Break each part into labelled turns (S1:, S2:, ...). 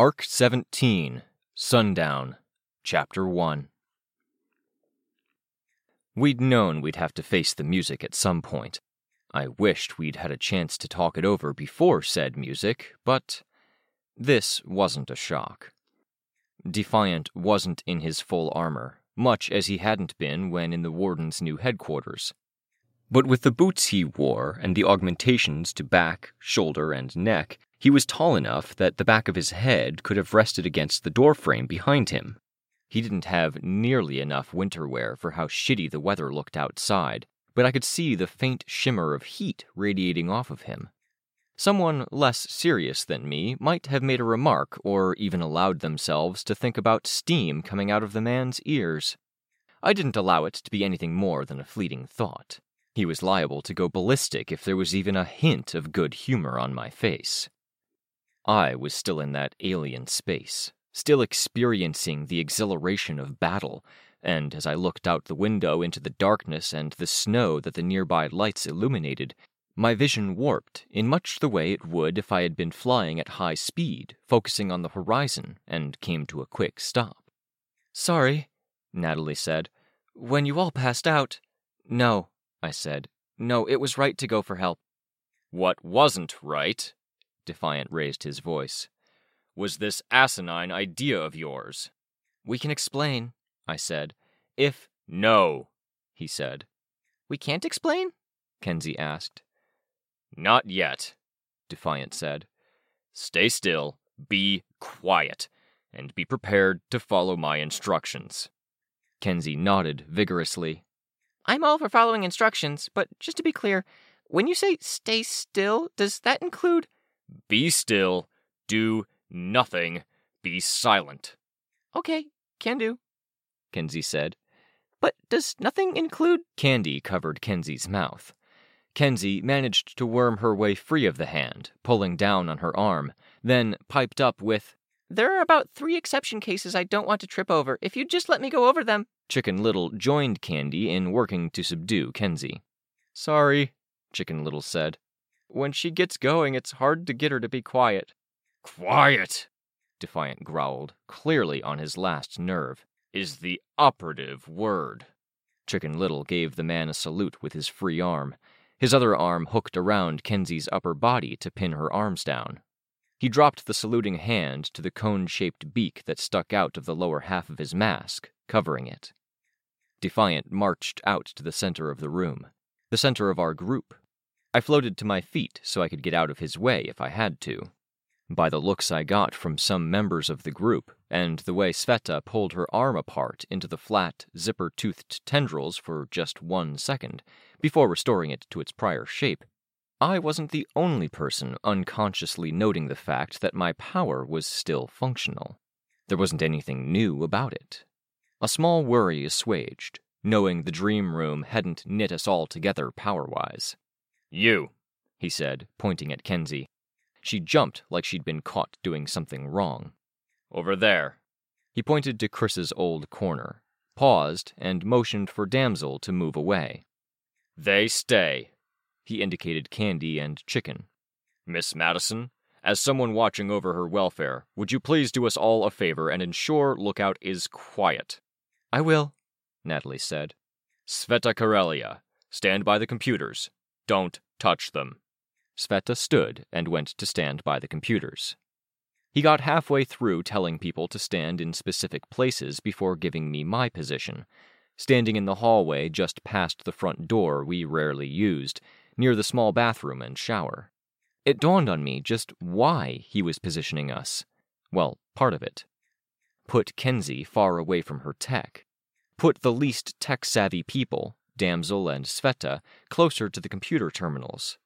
S1: Arc 17 Sundown, Chapter 1 We'd known we'd have to face the music at some point. I wished we'd had a chance to talk it over before said music, but this wasn't a shock. Defiant wasn't in his full armor, much as he hadn't been when in the Warden's new headquarters. But with the boots he wore and the augmentations to back, shoulder, and neck, he was tall enough that the back of his head could have rested against the doorframe behind him. He didn't have nearly enough winter wear for how shitty the weather looked outside, but I could see the faint shimmer of heat radiating off of him. Someone less serious than me might have made a remark or even allowed themselves to think about steam coming out of the man's ears. I didn't allow it to be anything more than a fleeting thought. He was liable to go ballistic if there was even a hint of good humor on my face. I was still in that alien space, still experiencing the exhilaration of battle, and as I looked out the window into the darkness and the snow that the nearby lights illuminated, my vision warped in much the way it would if I had been flying at high speed, focusing on the horizon, and came to a quick stop. Sorry, Natalie said. When you all passed out. No, I said. No, it was right to go for help.
S2: What wasn't right, Defiant raised his voice, was this asinine idea of yours.
S1: We can explain, I said. If.
S2: No, he said.
S1: We can't explain? Kenzie asked.
S2: Not yet, Defiant said. Stay still, be quiet, and be prepared to follow my instructions.
S1: Kenzie nodded vigorously.
S3: I'm all for following instructions, but just to be clear, when you say stay still, does that include
S2: be still, do nothing, be silent.
S3: Okay, can do,
S1: Kenzie said.
S3: But does nothing include.
S1: Candy covered Kenzie's mouth. Kenzie managed to worm her way free of the hand, pulling down on her arm, then piped up with,
S3: There are about three exception cases I don't want to trip over. If you'd just let me go over them.
S1: Chicken Little joined Candy in working to subdue Kenzie. Sorry, Chicken Little said. When she gets going, it's hard to get her to be quiet.
S2: Quiet,
S1: Defiant growled, clearly on his last nerve,
S2: is the operative word.
S1: Chicken Little gave the man a salute with his free arm, his other arm hooked around Kenzie's upper body to pin her arms down. He dropped the saluting hand to the cone shaped beak that stuck out of the lower half of his mask, covering it. Defiant marched out to the center of the room, the center of our group, I floated to my feet so I could get out of his way if I had to. By the looks I got from some members of the group, and the way Sveta pulled her arm apart into the flat, zipper toothed tendrils for just one second, before restoring it to its prior shape, I wasn't the only person unconsciously noting the fact that my power was still functional. There wasn't anything new about it. A small worry assuaged, knowing the dream room hadn't knit us all together power wise.
S2: You,
S1: he said, pointing at Kenzie. She jumped like she'd been caught doing something wrong.
S2: Over there.
S1: He pointed to Chris's old corner, paused, and motioned for Damsel to move away.
S2: They stay.
S1: He indicated Candy and Chicken.
S2: Miss Madison, as someone watching over her welfare, would you please do us all a favor and ensure Lookout is quiet?
S1: I will, Natalie said.
S2: Sveta Karelia, stand by the computers. Don't touch them.
S1: Sveta stood and went to stand by the computers. He got halfway through telling people to stand in specific places before giving me my position, standing in the hallway just past the front door we rarely used, near the small bathroom and shower. It dawned on me just why he was positioning us. Well, part of it. Put Kenzie far away from her tech. Put the least tech savvy people, Damsel and Sveta closer to the computer terminals.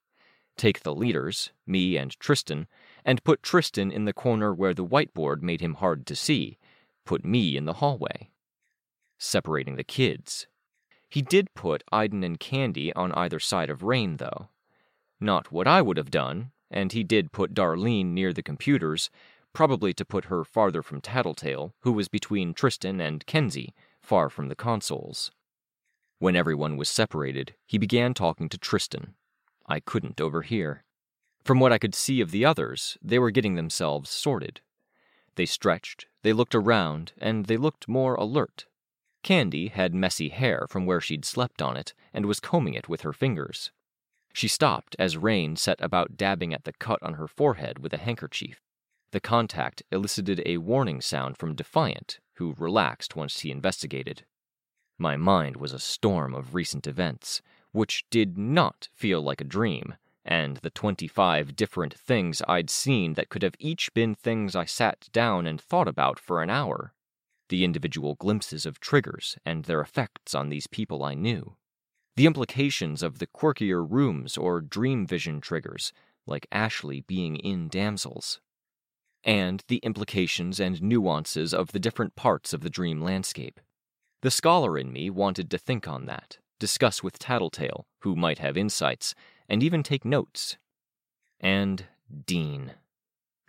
S1: take the leaders, me and Tristan, and put Tristan in the corner where the whiteboard made him hard to see, put me in the hallway. Separating the kids. He did put Iden and Candy on either side of Rain, though. Not what I would have done, and he did put Darlene near the computers, probably to put her farther from Tattletale, who was between Tristan and Kenzie, far from the consoles. When everyone was separated, he began talking to Tristan. I couldn't overhear. From what I could see of the others, they were getting themselves sorted. They stretched, they looked around, and they looked more alert. Candy had messy hair from where she'd slept on it and was combing it with her fingers. She stopped as Rain set about dabbing at the cut on her forehead with a handkerchief. The contact elicited a warning sound from Defiant, who relaxed once he investigated. My mind was a storm of recent events, which did not feel like a dream, and the 25 different things I'd seen that could have each been things I sat down and thought about for an hour. The individual glimpses of triggers and their effects on these people I knew. The implications of the quirkier rooms or dream vision triggers, like Ashley being in damsels. And the implications and nuances of the different parts of the dream landscape. The scholar in me wanted to think on that, discuss with Tattletale, who might have insights, and even take notes. And Dean,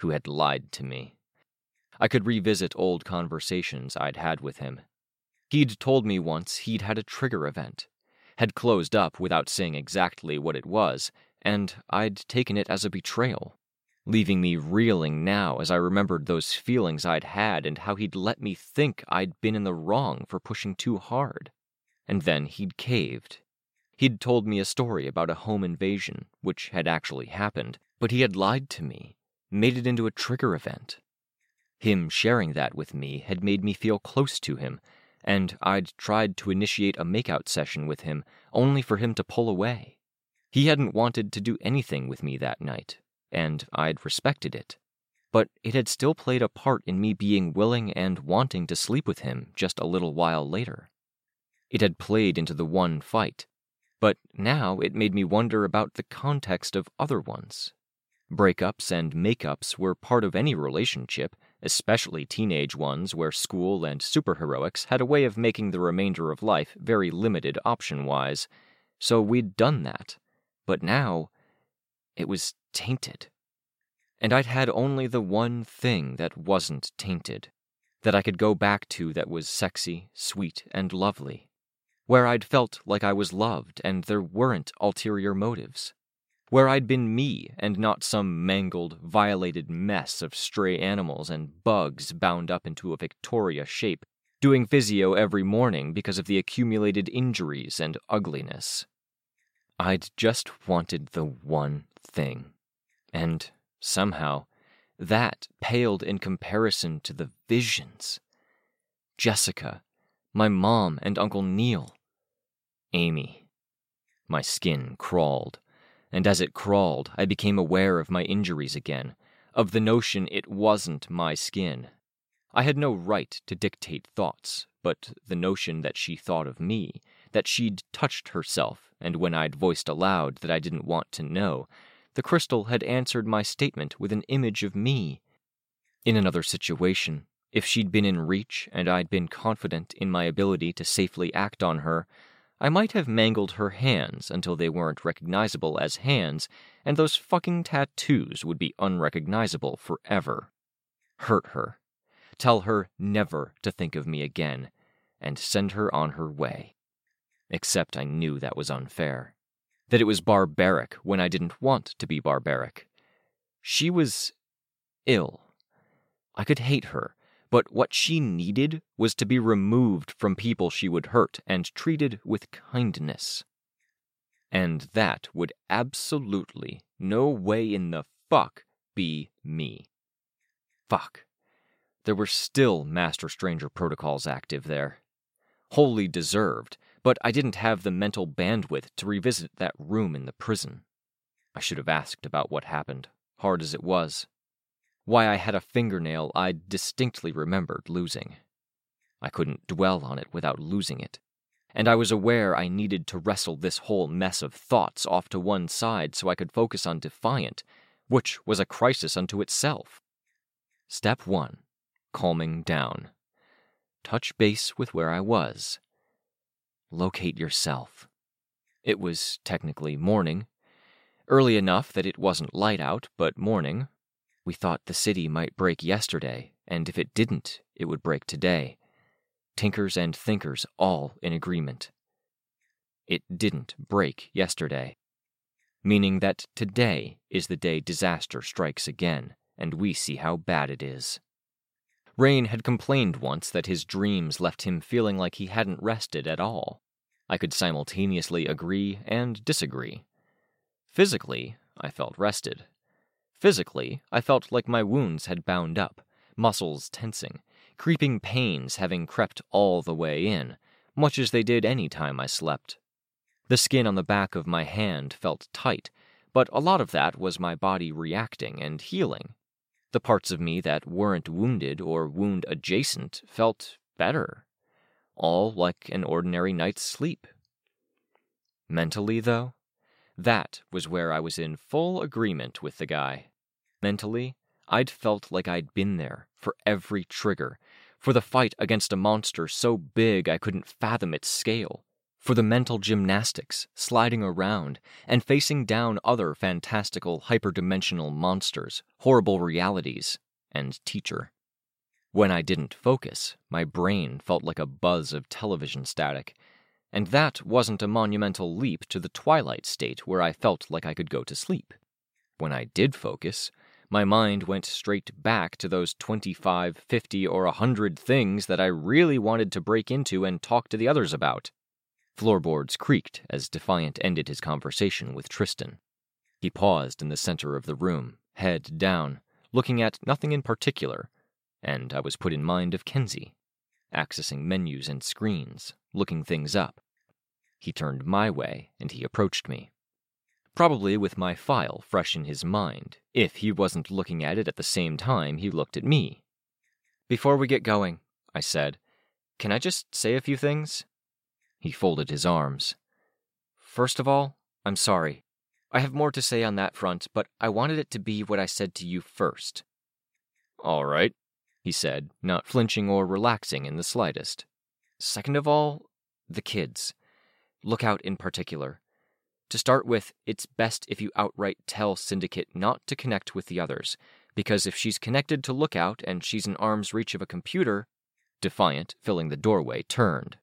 S1: who had lied to me. I could revisit old conversations I'd had with him. He'd told me once he'd had a trigger event, had closed up without saying exactly what it was, and I'd taken it as a betrayal leaving me reeling now as I remembered those feelings I'd had and how he'd let me think I'd been in the wrong for pushing too hard. And then he'd caved. He'd told me a story about a home invasion, which had actually happened, but he had lied to me, made it into a trigger event. Him sharing that with me had made me feel close to him, and I'd tried to initiate a makeout session with him only for him to pull away. He hadn't wanted to do anything with me that night, and I'd respected it. But it had still played a part in me being willing and wanting to sleep with him just a little while later. It had played into the one fight, but now it made me wonder about the context of other ones. Breakups and makeups were part of any relationship, especially teenage ones where school and superheroics had a way of making the remainder of life very limited option wise. So we'd done that. But now, it was tainted. And I'd had only the one thing that wasn't tainted, that I could go back to that was sexy, sweet, and lovely, where I'd felt like I was loved and there weren't ulterior motives, where I'd been me and not some mangled, violated mess of stray animals and bugs bound up into a Victoria shape, doing physio every morning because of the accumulated injuries and ugliness. I'd just wanted the one thing. And somehow, that paled in comparison to the visions. Jessica, my mom and Uncle Neil, Amy. My skin crawled, and as it crawled, I became aware of my injuries again, of the notion it wasn't my skin. I had no right to dictate thoughts, but the notion that she thought of me, that she'd touched herself, and when I'd voiced aloud that I didn't want to know, the crystal had answered my statement with an image of me. In another situation, if she'd been in reach and I'd been confident in my ability to safely act on her, I might have mangled her hands until they weren't recognizable as hands, and those fucking tattoos would be unrecognizable forever. Hurt her. Tell her never to think of me again, and send her on her way. Except I knew that was unfair that it was barbaric when I didn't want to be barbaric. She was ill. I could hate her, but what she needed was to be removed from people she would hurt and treated with kindness. And that would absolutely no way in the fuck be me. Fuck. There were still Master Stranger protocols active there. Wholly deserved, but I didn't have the mental bandwidth to revisit that room in the prison. I should have asked about what happened, hard as it was. Why I had a fingernail I distinctly remembered losing. I couldn't dwell on it without losing it. and I was aware I needed to wrestle this whole mess of thoughts off to one side so I could focus on Defiant, which was a crisis unto itself. Step 1 Calming down. Touch base with where I was. Locate yourself. It was technically morning. Early enough that it wasn't light out, but morning. We thought the city might break yesterday, and if it didn't, it would break today. Tinkers and thinkers all in agreement. It didn't break yesterday, meaning that today is the day disaster strikes again, and we see how bad it is. Rain had complained once that his dreams left him feeling like he hadn't rested at all. I could simultaneously agree and disagree. Physically, I felt rested. Physically, I felt like my wounds had bound up, muscles tensing, creeping pains having crept all the way in, much as they did any time I slept. The skin on the back of my hand felt tight, but a lot of that was my body reacting and healing. The parts of me that weren't wounded or wound adjacent felt better, all like an ordinary night's sleep. Mentally, though, that was where I was in full agreement with the guy. Mentally, I'd felt like I'd been there for every trigger, for the fight against a monster so big I couldn't fathom its scale, for the mental gymnastics, sliding around, and facing down other fantastical hyperdimensional monsters, horrible realities, and teacher. When I didn't focus, my brain felt like a buzz of television static, and that wasn't a monumental leap to the twilight state where I felt like I could go to sleep. When I did focus, my mind went straight back to those 25, 50, or a 100 things that I really wanted to break into and talk to the others about. Floorboards creaked as Defiant ended his conversation with Tristan. He paused in the center of the room, head down, looking at nothing in particular, and I was put in mind of Kenzie, accessing menus and screens, looking things up. He turned my way and he approached me probably with my file fresh in his mind, if he wasn't looking at it at the same time he looked at me. Before we get going, I said, can I just say a few things? He folded his arms. First of all, I'm sorry. I have more to say on that front, but I wanted it to be what I said to you first.
S2: All right, he said, not flinching or relaxing in the slightest.
S3: Second of all, the kids. Lookout in particular. To start with, it's best if you outright tell Syndicate not to connect with the others, because if she's connected to Lookout and she's in arm's reach of a computer.
S1: Defiant, filling the doorway, turned.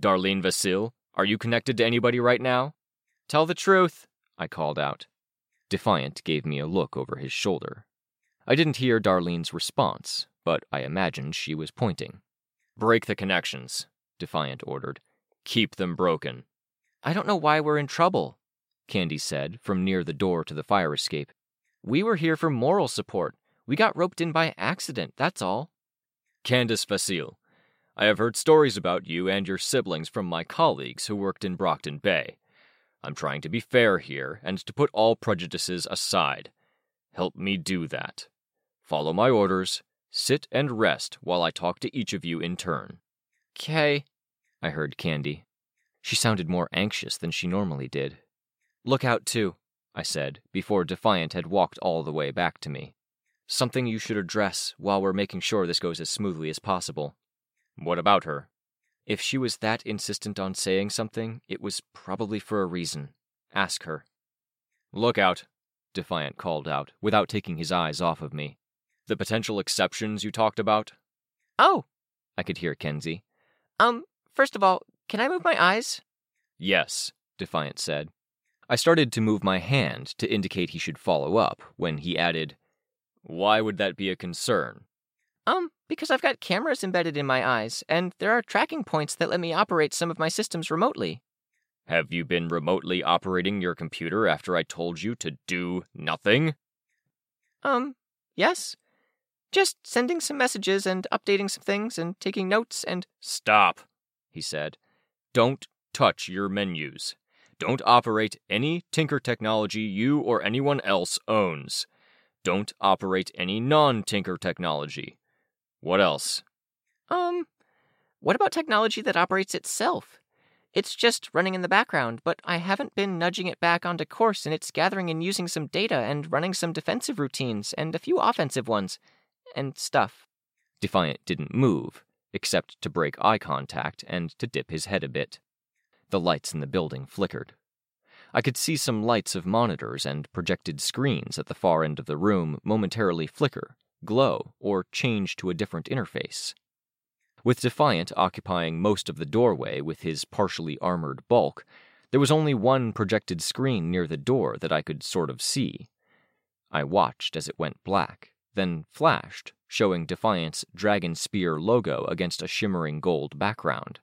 S2: Darlene Vasil, are you connected to anybody right now?
S3: Tell the truth, I called out.
S1: Defiant gave me a look over his shoulder. I didn't hear Darlene's response, but I imagined she was pointing.
S2: Break the connections, Defiant ordered. Keep them broken.
S3: I don't know why we're in trouble, Candy said from near the door to the fire escape. We were here for moral support. We got roped in by accident, that's all.
S2: Candace Vasil, I have heard stories about you and your siblings from my colleagues who worked in Brockton Bay. I'm trying to be fair here and to put all prejudices aside. Help me do that. Follow my orders, sit and rest while I talk to each of you in turn.
S3: Kay,
S1: I heard Candy. She sounded more anxious than she normally did.
S3: Lookout, too, I said, before Defiant had walked all the way back to me. Something you should address while we're making sure this goes as smoothly as possible.
S2: What about her?
S3: If she was that insistent on saying something, it was probably for a reason. Ask her.
S2: Lookout,
S1: Defiant called out, without taking his eyes off of me.
S2: The potential exceptions you talked about?
S3: Oh,
S1: I could hear Kenzie.
S3: Um, first of all, can I move my eyes?
S2: Yes,
S1: Defiant said. I started to move my hand to indicate he should follow up when he added,
S2: Why would that be a concern?
S3: Um, because I've got cameras embedded in my eyes, and there are tracking points that let me operate some of my systems remotely.
S2: Have you been remotely operating your computer after I told you to do nothing?
S3: Um, yes. Just sending some messages and updating some things and taking notes and.
S2: Stop, he said. Don't touch your menus. Don't operate any Tinker technology you or anyone else owns. Don't operate any non Tinker technology. What else?
S3: Um, what about technology that operates itself? It's just running in the background, but I haven't been nudging it back onto course, and it's gathering and using some data and running some defensive routines and a few offensive ones. And stuff.
S1: Defiant didn't move, except to break eye contact and to dip his head a bit. The lights in the building flickered. I could see some lights of monitors and projected screens at the far end of the room momentarily flicker, glow, or change to a different interface. With Defiant occupying most of the doorway with his partially armored bulk, there was only one projected screen near the door that I could sort of see. I watched as it went black, then flashed, showing Defiant's Dragon Spear logo against a shimmering gold background.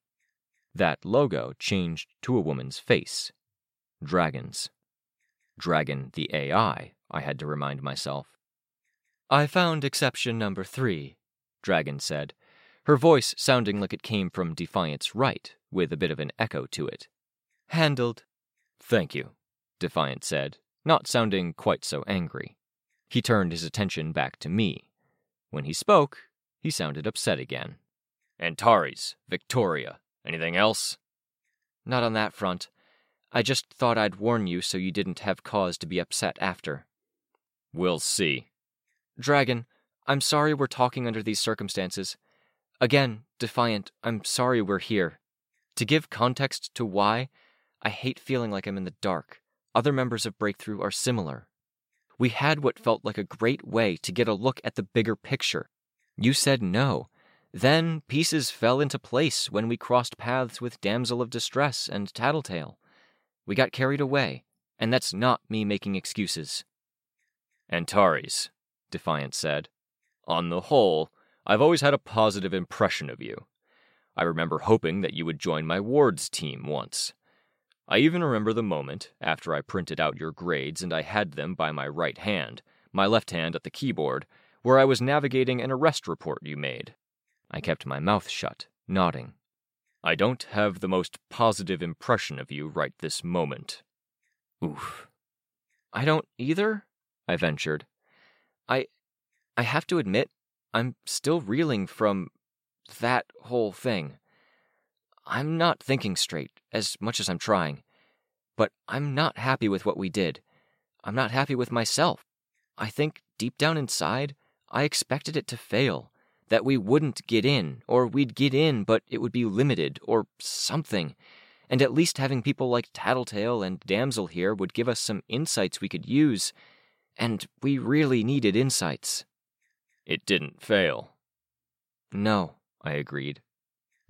S1: That logo changed to a woman's face. Dragons. Dragon the AI, I had to remind myself. I found exception number three, Dragon said, her voice sounding like it came from Defiant's right, with a bit of an echo to it. Handled. Thank you, Defiant said, not sounding quite so angry. He turned his attention back to me. When he spoke, he sounded upset again.
S2: Antares, Victoria, anything else?
S3: Not on that front. I just thought I'd warn you so you didn't have cause to be upset after.
S2: We'll see.
S3: Dragon, I'm sorry we're talking under these circumstances. Again, Defiant, I'm sorry we're here. To give context to why, I hate feeling like I'm in the dark. Other members of Breakthrough are similar. We had what felt like a great way to get a look at the bigger picture. You said no. Then pieces fell into place when we crossed paths with Damsel of Distress and Tattletale. We got carried away, and that's not me making excuses.
S2: Antares, Defiant said. On the whole, I've always had a positive impression of you. I remember hoping that you would join my wards team once. I even remember the moment, after I printed out your grades and I had them by my right hand, my left hand at the keyboard, where I was navigating an arrest report you made. I kept my mouth shut, nodding. I don't have the most positive impression of you right this moment.
S3: Oof. I don't either, I ventured. I I have to admit, I'm still reeling from that whole thing. I'm not thinking straight, as much as I'm trying. But I'm not happy with what we did. I'm not happy with myself. I think deep down inside, I expected it to fail. That we wouldn't get in, or we'd get in, but it would be limited, or something. And at least having people like Tattletale and Damsel here would give us some insights we could use. And we really needed insights.
S2: It didn't fail.
S3: No, I agreed.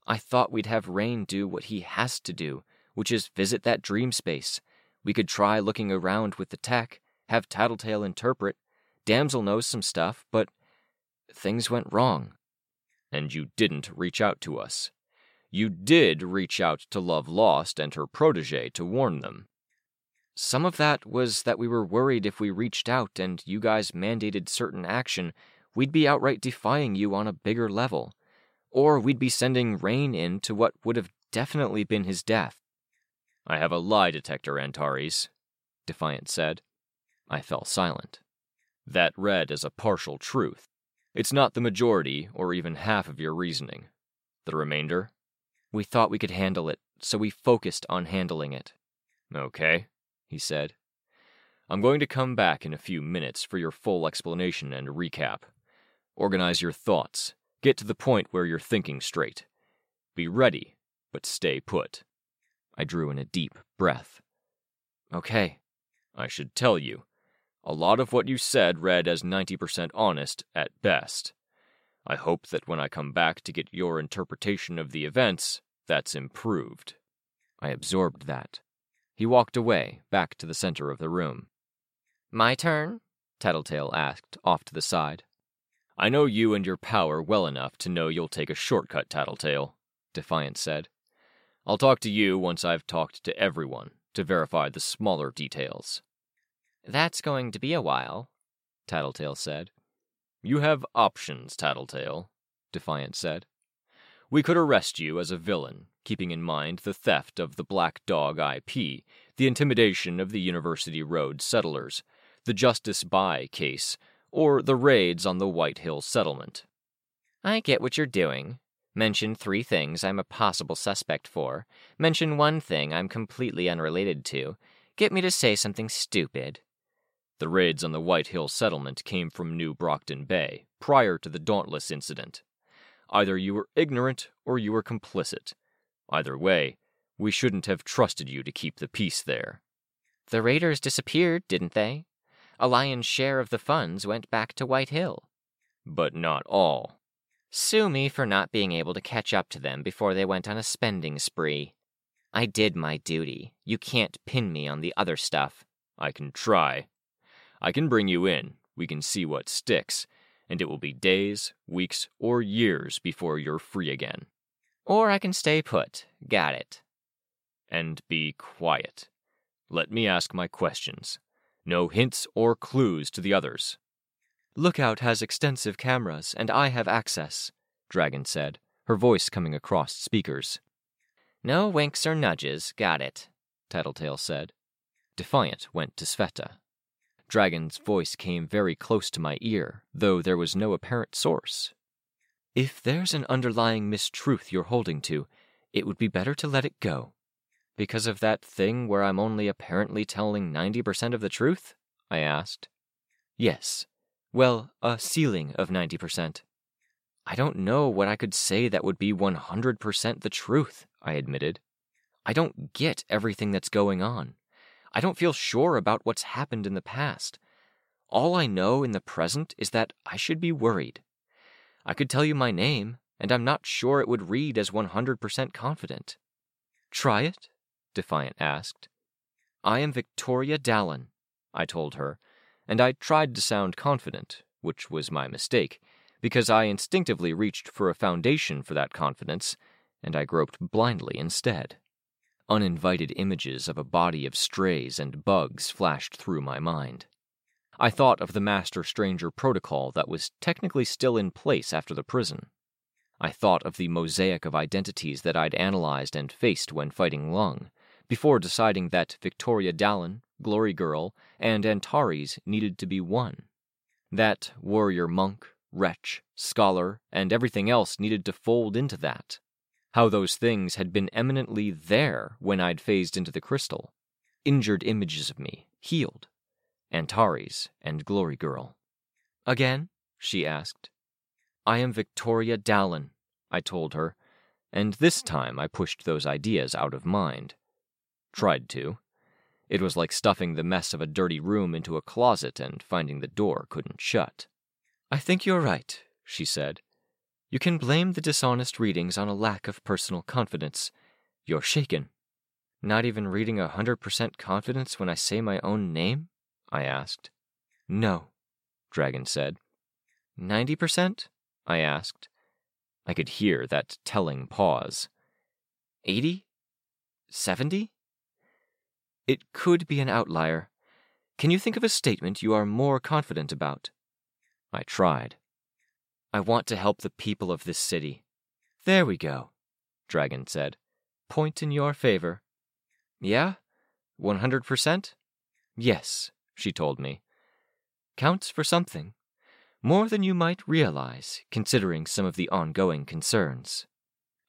S3: I thought we'd have Rain do what he has to do, which is visit that dream space. We could try looking around with the tech, have Tattletale interpret. Damsel knows some stuff, but things went wrong.
S2: And you didn't reach out to us. You did reach out to Love Lost and her protege to warn them.
S3: Some of that was that we were worried if we reached out and you guys mandated certain action, we'd be outright defying you on a bigger level. Or we'd be sending Rain in to what would have definitely been his death.
S2: I have a lie detector, Antares, Defiant said. I fell silent. That read as a partial truth. It's not the majority or even half of your reasoning. The remainder?
S3: We thought we could handle it, so we focused on handling it.
S2: Okay, he said. I'm going to come back in a few minutes for your full explanation and recap. Organize your thoughts. Get to the point where you're thinking straight. Be ready, but stay put. I drew in a deep breath.
S3: Okay.
S2: I should tell you. A lot of what you said read as 90% honest at best. I hope that when I come back to get your interpretation of the events, that's improved.
S3: I absorbed that. He walked away, back to the center of the room. My turn? Tattletale asked, off to the side.
S2: I know you and your power well enough to know you'll take a shortcut, Tattletale, Defiant said. I'll talk to you once I've talked to everyone to verify the smaller details.
S3: That's going to be a while, Tattletale said.
S2: You have options, Tattletale, Defiant said. We could arrest you as a villain, keeping in mind the theft of the Black Dog IP, the intimidation of the University Road settlers, the Justice Buy case, or the raids on the White Hill settlement.
S3: I get what you're doing, Mention three things I'm a possible suspect for. Mention one thing I'm completely unrelated to. Get me to say something stupid.
S2: The raids on the White Hill settlement came from New Brockton Bay, prior to the Dauntless incident. Either you were ignorant or you were complicit. Either way, we shouldn't have trusted you to keep the peace there.
S3: The raiders disappeared, didn't they? A lion's share of the funds went back to White Hill.
S2: But not all.
S3: Sue me for not being able to catch up to them before they went on a spending spree. I did my duty. You can't pin me on the other stuff.
S2: I can try. I can bring you in. We can see what sticks. And it will be days, weeks, or years before you're free again.
S3: Or I can stay put. Got it.
S2: And be quiet. Let me ask my questions. No hints or clues to the others.
S1: Lookout has extensive cameras, and I have access, Dragon said, her voice coming across speakers.
S3: No winks or nudges, got it, Tattletale said.
S1: Defiant went to Sveta. Dragon's voice came very close to my ear, though there was no apparent source. If there's an underlying mistruth you're holding to, it would be better to let it go.
S3: Because of that thing where I'm only apparently telling 90% of the truth? I asked.
S1: Yes, well, a ceiling of 90%.
S3: I don't know what I could say that would be 100% the truth, I admitted. I don't get everything that's going on. I don't feel sure about what's happened in the past. All I know in the present is that I should be worried. I could tell you my name, and I'm not sure it would read as 100% confident.
S1: Try it? Defiant asked.
S3: I am Victoria Dallin, I told her,
S1: and I tried to sound confident, which was my mistake, because I instinctively reached for a foundation for that confidence, and I groped blindly instead. Uninvited images of a body of strays and bugs flashed through my mind. I thought of the Master Stranger protocol that was technically still in place after the prison. I thought of the mosaic of identities that I'd analyzed and faced when fighting Lung, before deciding that Victoria Dallin Glory Girl, and Antares needed to be one. That warrior monk, wretch, scholar, and everything else needed to fold into that. How those things had been eminently there when I'd phased into the crystal. Injured images of me, healed. Antares and Glory Girl.
S3: Again? she asked.
S1: I am Victoria Dallin, I told her, and this time I pushed those ideas out of mind. Tried to. It was like stuffing the mess of a dirty room into a closet and finding the door couldn't shut.
S3: I think you're right, she said. You can blame the dishonest readings on a lack of personal confidence. You're shaken. Not even reading a hundred percent confidence when I say my own name? I asked.
S1: No, Dragon said.
S3: Ninety percent? I asked.
S1: I could hear that telling pause.
S3: Eighty? Seventy?
S1: It could be an outlier. Can you think of a statement you are more confident about? I tried.
S3: I want to help the people of this city.
S1: There we go, Dragon said. Point in your favor.
S3: Yeah? 100%?
S1: Yes, she told me. Counts for something. More than you might realize, considering some of the ongoing concerns.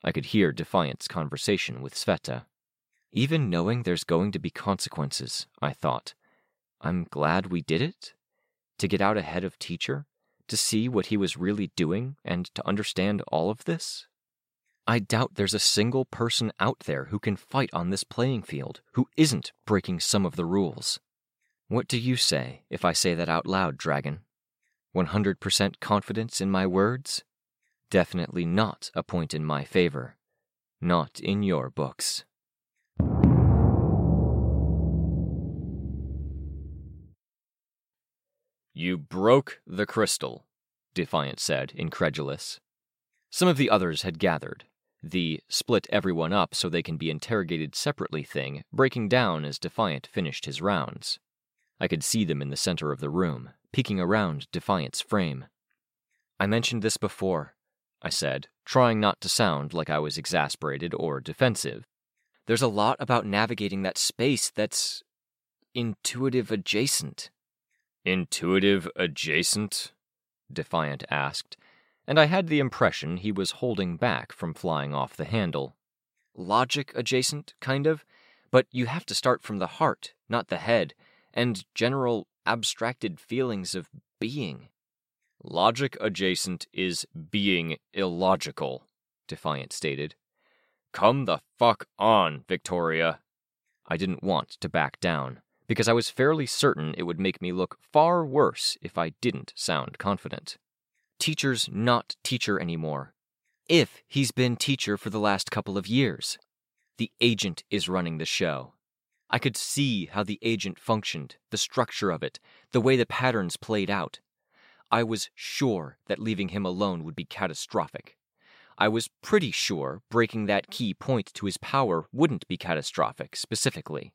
S1: I could hear Defiant's conversation with Sveta. Even knowing there's going to be consequences, I thought. I'm glad we did it. To get out ahead of teacher, to see what he was really doing, and to understand all of this. I doubt there's a single person out there who can fight on this playing field who isn't breaking some of the rules. What do you say if I say that out loud, Dragon? 100% confidence in my words? Definitely not a point in my favor. Not in your books.
S2: You broke the crystal, Defiant said, incredulous.
S1: Some of the others had gathered, the split everyone up so they can be interrogated separately thing breaking down as Defiant finished his rounds. I could see them in the center of the room, peeking around Defiant's frame. I mentioned this before, I said, trying not to sound like I was exasperated or defensive. There's a lot about navigating that space that's intuitive adjacent.
S2: Intuitive adjacent? Defiant asked,
S3: and I had the impression he was holding back from flying off the handle. Logic adjacent, kind of, but you have to start from the heart, not the head, and general abstracted feelings of being.
S2: Logic adjacent is being illogical, Defiant stated. Come the fuck on, Victoria.
S3: I didn't want to back down, because I was fairly certain it would make me look far worse if I didn't sound confident. Teacher's not teacher anymore. If he's been teacher for the last couple of years. The agent is running the show. I could see how the agent functioned, the structure of it, the way the patterns played out. I was sure that leaving him alone would be catastrophic. I was pretty sure breaking that key point to his power wouldn't be catastrophic, specifically.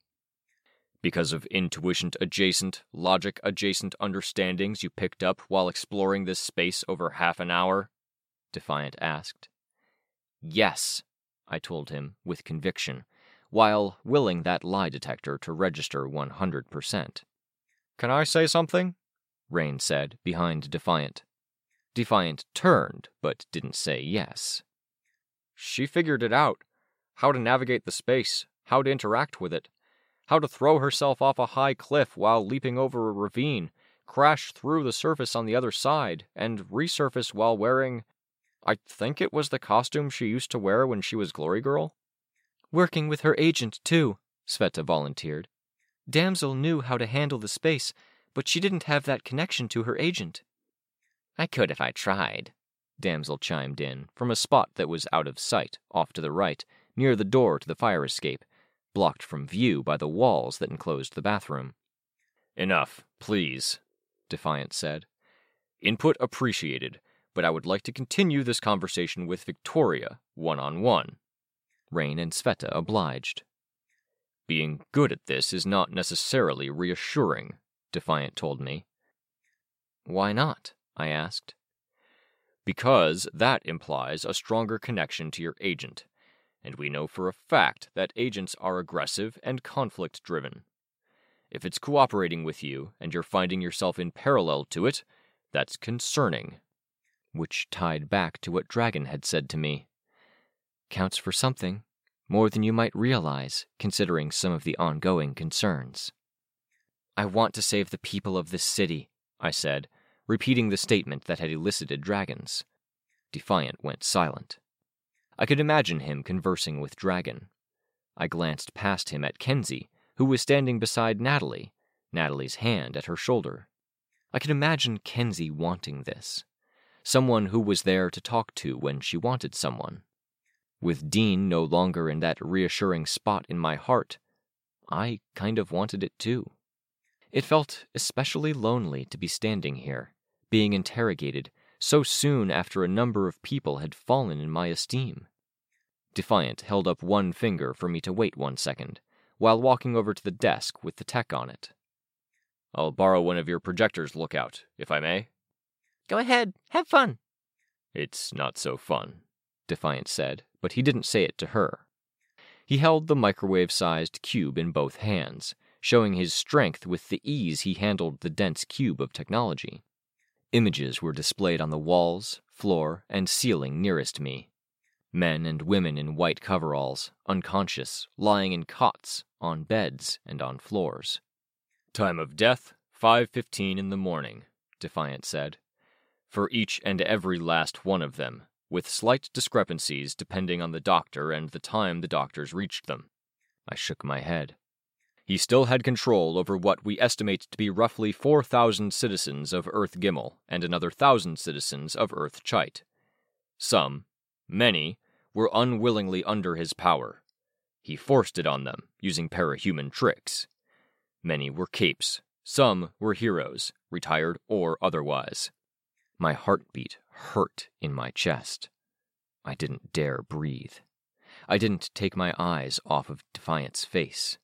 S2: Because of intuition adjacent, logic adjacent understandings you picked up while exploring this space over half an hour? Defiant asked.
S3: Yes, I told him with conviction, while willing that lie detector to register 100%.
S2: Can I say something?
S3: Rain said, behind Defiant. Defiant turned, but didn't say yes.
S2: She figured it out how to navigate the space, how to interact with it, how to throw herself off a high cliff while leaping over a ravine, crash through the surface on the other side, and resurface while wearing. I think it was the costume she used to wear when she was Glory Girl.
S3: Working with her agent, too, Sveta volunteered. Damsel knew how to handle the space, but she didn't have that connection to her agent.
S1: I could if I tried, Damsel chimed in, from a spot that was out of sight, off to the right, near the door to the fire escape, blocked from view by the walls that enclosed the bathroom.
S2: Enough, please, Defiant said. Input appreciated, but I would like to continue this conversation with Victoria, one on one.
S3: Rain and Sveta obliged.
S2: Being good at this is not necessarily reassuring, Defiant told me.
S3: Why not? I asked.
S2: Because that implies a stronger connection to your agent, and we know for a fact that agents are aggressive and conflict driven. If it's cooperating with you and you're finding yourself in parallel to it, that's concerning.
S3: Which tied back to what Dragon had said to me. Counts for something, more than you might realize, considering some of the ongoing concerns. I want to save the people of this city, I said, repeating the statement that had elicited dragons. Defiant went silent. I could imagine him conversing with Dragon. I glanced past him at Kenzie, who was standing beside Natalie, Natalie's hand at her shoulder. I could imagine Kenzie wanting this. Someone who was there to talk to when she wanted someone. With Dean no longer in that reassuring spot in my heart, I kind of wanted it too. It felt especially lonely to be standing here, being interrogated so soon after a number of people had fallen in my esteem. Defiant held up one finger for me to wait one second, while walking over to the desk with the tech on it.
S2: I'll borrow one of your projectors, Lookout, if I may.
S1: Go ahead, have fun.
S2: It's not so fun,
S3: Defiant said, but he didn't say it to her. He held the microwave sized cube in both hands, showing his strength with the ease he handled the dense cube of technology. Images were displayed on the walls, floor, and ceiling nearest me, Men and women in white coveralls, unconscious, lying in cots, on beds, and on floors.
S2: Time of death, 5:15 in the morning, Defiant said. For each and every last one of them, with slight discrepancies depending on the doctor and the time the doctors reached them.
S3: I shook my head.
S2: He still had control over what we estimate to be roughly 4,000 citizens of Earth Gimel and another thousand citizens of Earth Cheit. Some, many, were unwillingly under his power. He forced it on them, using parahuman tricks. Many were capes, some were heroes, retired or otherwise.
S3: My heartbeat hurt in my chest. I didn't dare breathe. I didn't take my eyes off of Defiant's face.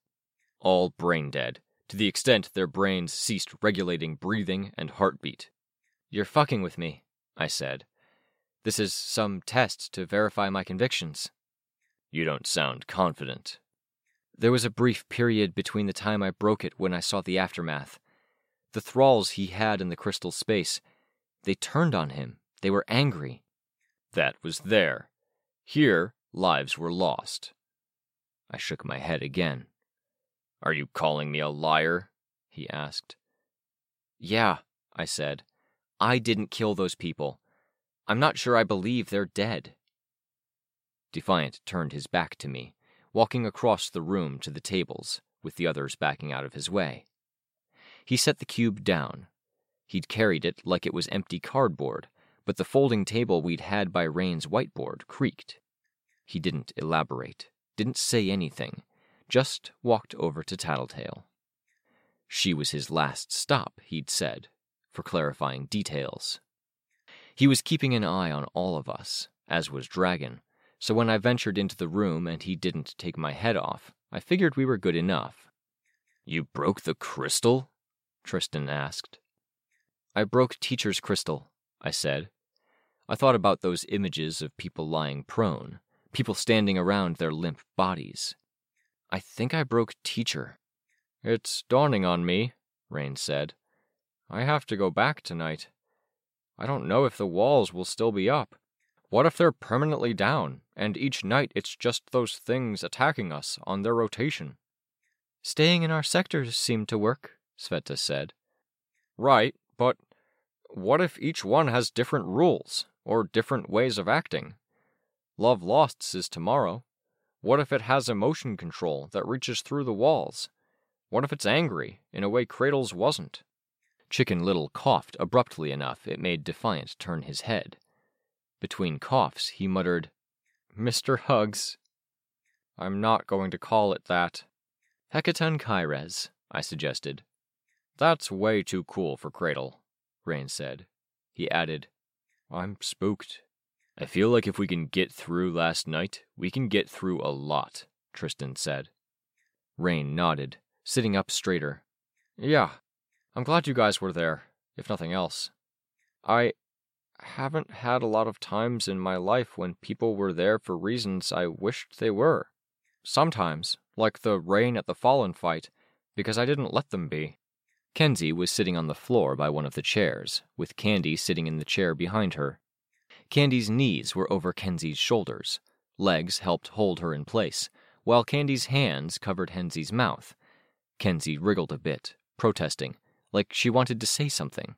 S2: All brain dead, to the extent their brains ceased regulating breathing and heartbeat.
S3: You're fucking with me, I said, this is some test to verify my convictions.
S2: You don't sound confident.
S3: There was a brief period between the time I broke it when I saw the aftermath. The thralls he had in the crystal space, they turned on him, They were angry.
S2: That was there. Here, lives were lost.
S3: I shook my head again.
S2: Are you calling me a liar? he asked.
S3: Yeah, I said. I didn't kill those people. I'm not sure I believe they're dead. Defiant turned his back to me, walking across the room to the tables, with the others backing out of his way. He set the cube down. He'd carried it like it was empty cardboard, but the folding table we'd had by Rain's whiteboard creaked. He didn't elaborate, didn't say anything, just walked over to Tattletale. She was his last stop, he'd said, for clarifying details. He was keeping an eye on all of us, as was Dragon, so when I ventured into the room and he didn't take my head off, I figured we were good enough.
S2: You broke the crystal?
S3: Tristan asked. I broke Teacher's crystal, I said. I thought about those images of people lying prone, people standing around their limp bodies. I think I broke Teacher.
S2: It's dawning on me, Rain said. I have to go back tonight. I don't know if the walls will still be up. What if they're permanently down, and each night it's just those things attacking us on their rotation?
S3: Staying in our sectors seemed to work, Sveta said.
S2: Right, but what if each one has different rules, or different ways of acting? Love Lost's is tomorrow. What if it has emotion control that reaches through the walls? What if it's angry, in a way Cradle's wasn't?
S3: Chicken Little coughed abruptly enough it made Defiant turn his head. Between coughs, he muttered,
S2: Mr. Hugs. I'm not going to call it that.
S3: Hecatoncheires, I suggested.
S2: That's way too cool for Cradle,
S3: Rain said. He added,
S2: I'm spooked. I feel like if we can get through last night, we can get through a lot, Tristan said.
S3: Rain nodded, sitting up straighter.
S2: Yeah, I'm glad you guys were there, if nothing else. I haven't had a lot of times in my life when people were there for reasons I wished they were. Sometimes, like the rain at the Fallen fight, because I didn't let them be.
S3: Kenzie was sitting on the floor by one of the chairs, with Candy sitting in the chair behind her. Candy's knees were over Kenzie's shoulders, legs helped hold her in place, while Candy's hands covered Kenzie's mouth. Kenzie wriggled a bit, protesting, like she wanted to say something.